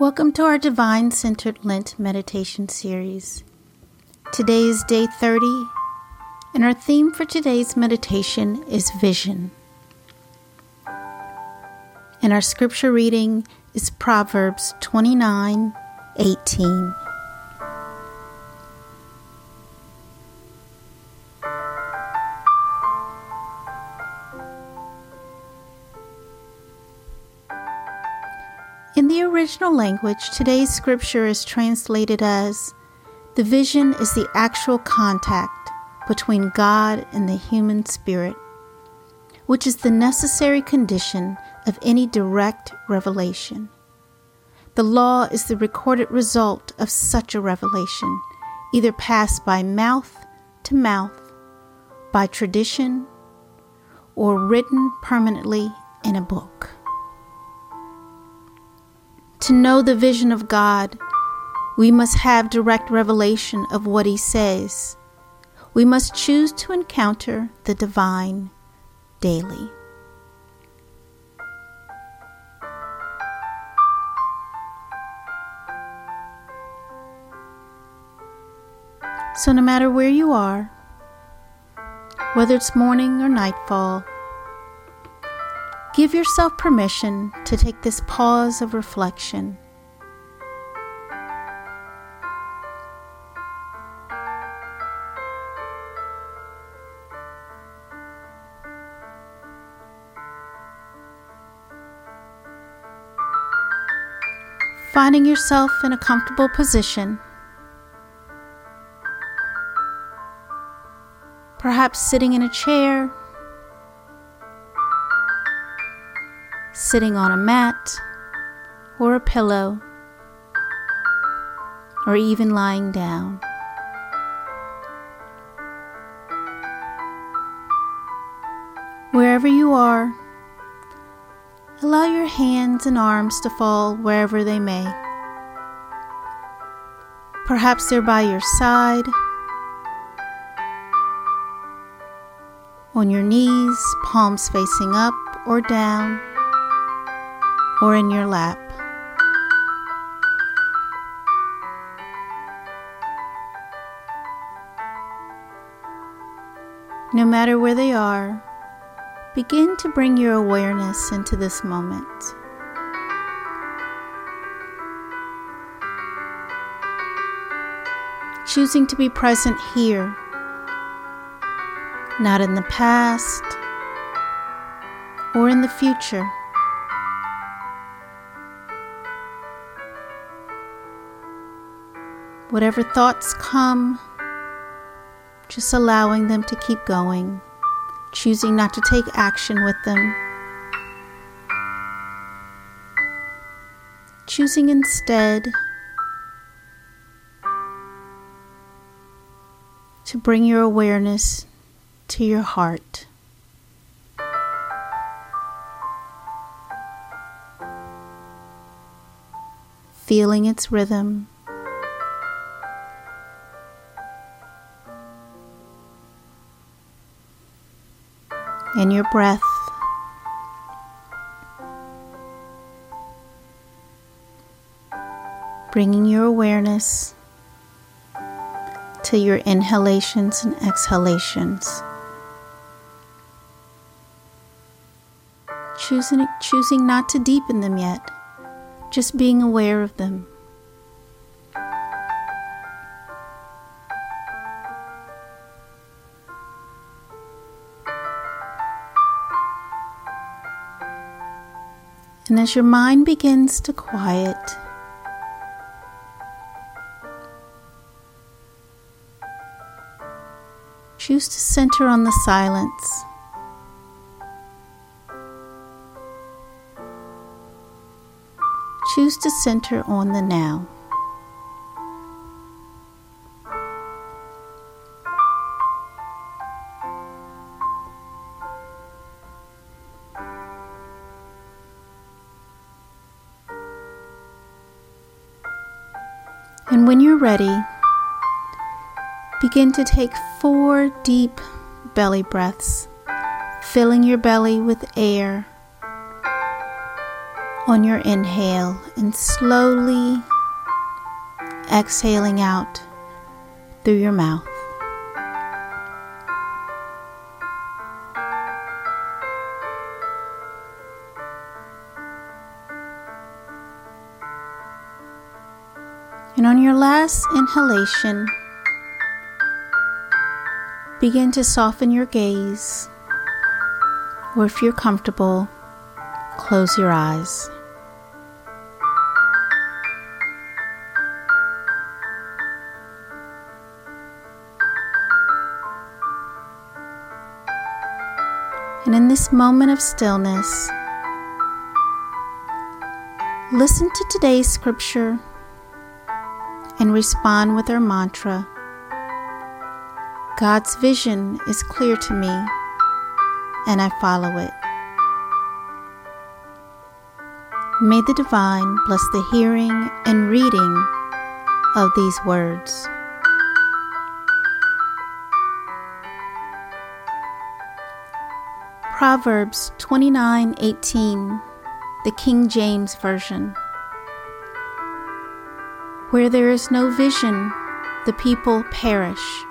Welcome to our Divine Centered Lent Meditation Series. Today is day 30, and our theme for today's meditation is vision. And our scripture reading is Proverbs 29 18. Language, today's scripture is translated as The vision is the actual contact between God and the human spirit, which is the necessary condition of any direct revelation. The law is the recorded result of such a revelation, either passed by mouth to mouth, by tradition, or written permanently in a book. To know the vision of God, we must have direct revelation of what He says. We must choose to encounter the divine daily. So, no matter where you are, whether it's morning or nightfall, Give yourself permission to take this pause of reflection. Finding yourself in a comfortable position, perhaps sitting in a chair sitting on a mat or a pillow, or even lying down. Wherever you are, allow your hands and arms to fall wherever they may. Perhaps they're by your side, on your knees, palms facing up or down or in your lap. No matter where they are, begin to bring your awareness into this moment. Choosing to be present here, not in the past or in the future. Whatever thoughts come, just allowing them to keep going, choosing not to take action with them. Choosing instead to bring your awareness to your heart. Feeling its rhythm. And your breath. Bringing your awareness to your inhalations and exhalations. Choosing, choosing not to deepen them yet, just being aware of them. And as your mind begins to quiet, choose to center on the silence. Choose to center on the now. And when you're ready, begin to take four deep belly breaths, filling your belly with air on your inhale and slowly exhaling out through your mouth. And on your last inhalation, begin to soften your gaze, or if you're comfortable, close your eyes. And in this moment of stillness, listen to today's scripture and respond with our mantra God's vision is clear to me, and I follow it. May the divine bless the hearing and reading of these words. Proverbs 29:18, the King James Version. Where there is no vision, the people perish,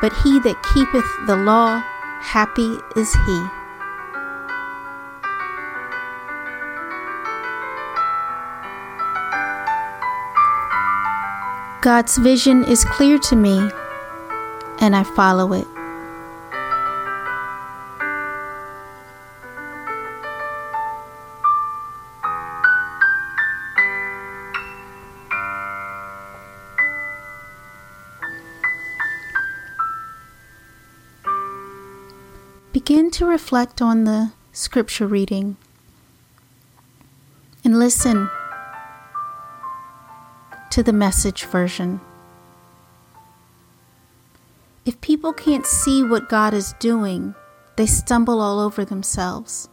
but he that keepeth the law, happy is he. God's vision is clear to me, and I follow it. Begin to reflect on the scripture reading and listen to the message version. If people can't see what God is doing, they stumble all over themselves.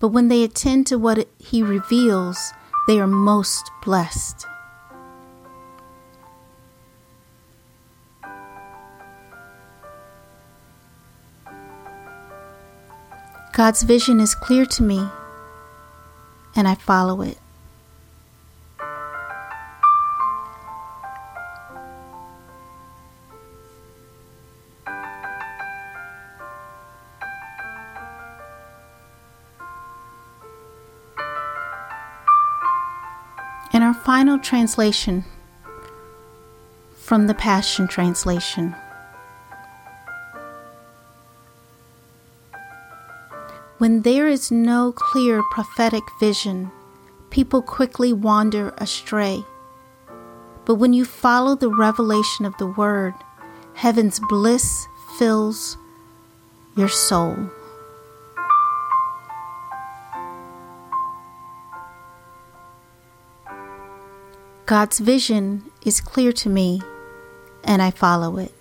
But when they attend to what He reveals, they are most blessed. God's vision is clear to me, and I follow it. In our final translation from the Passion Translation. When there is no clear prophetic vision, people quickly wander astray. But when you follow the revelation of the Word, heaven's bliss fills your soul. God's vision is clear to me, and I follow it.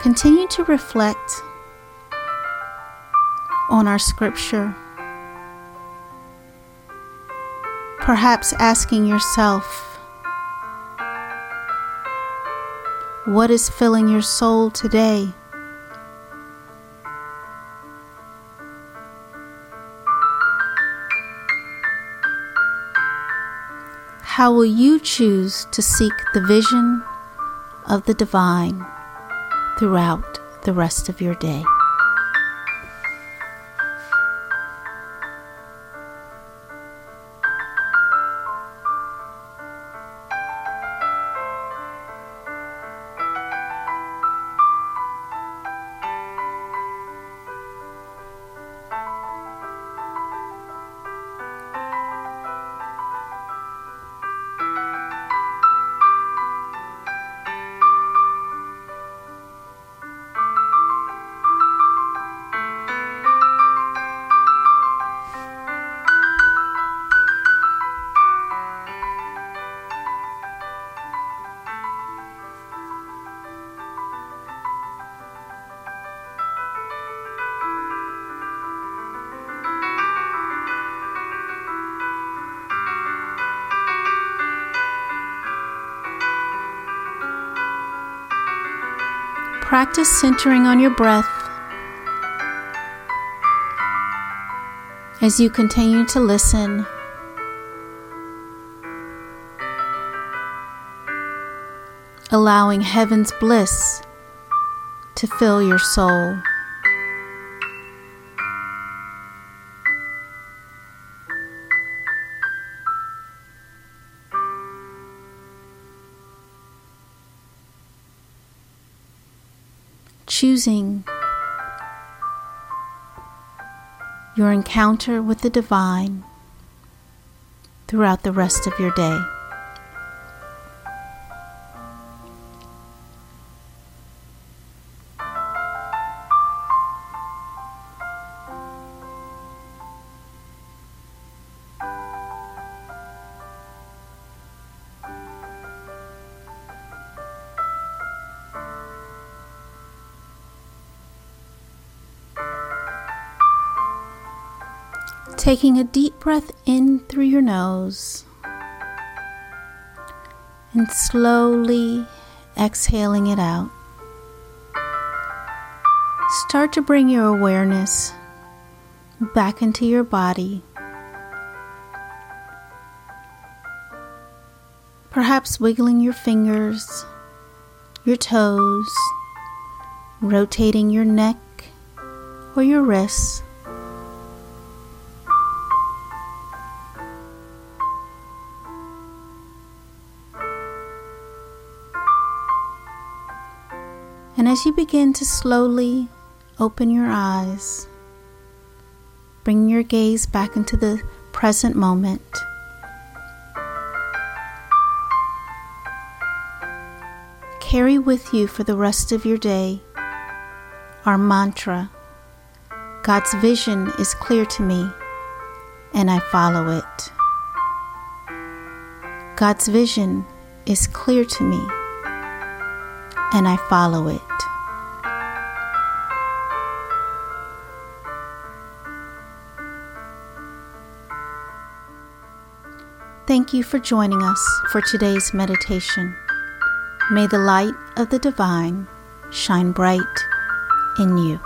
Continue to reflect on our scripture. Perhaps asking yourself, what is filling your soul today? How will you choose to seek the vision of the divine? Throughout the rest of your day. Practice centering on your breath as you continue to listen. Allowing heaven's bliss to fill your soul. Choosing your encounter with the divine throughout the rest of your day. Taking a deep breath in through your nose and slowly exhaling it out. Start to bring your awareness back into your body. Perhaps wiggling your fingers, your toes, rotating your neck or your wrists. And as you begin to slowly open your eyes, bring your gaze back into the present moment. Carry with you for the rest of your day our mantra God's vision is clear to me, and I follow it. God's vision is clear to me and I follow it. Thank you for joining us for today's meditation. May the light of the divine shine bright in you.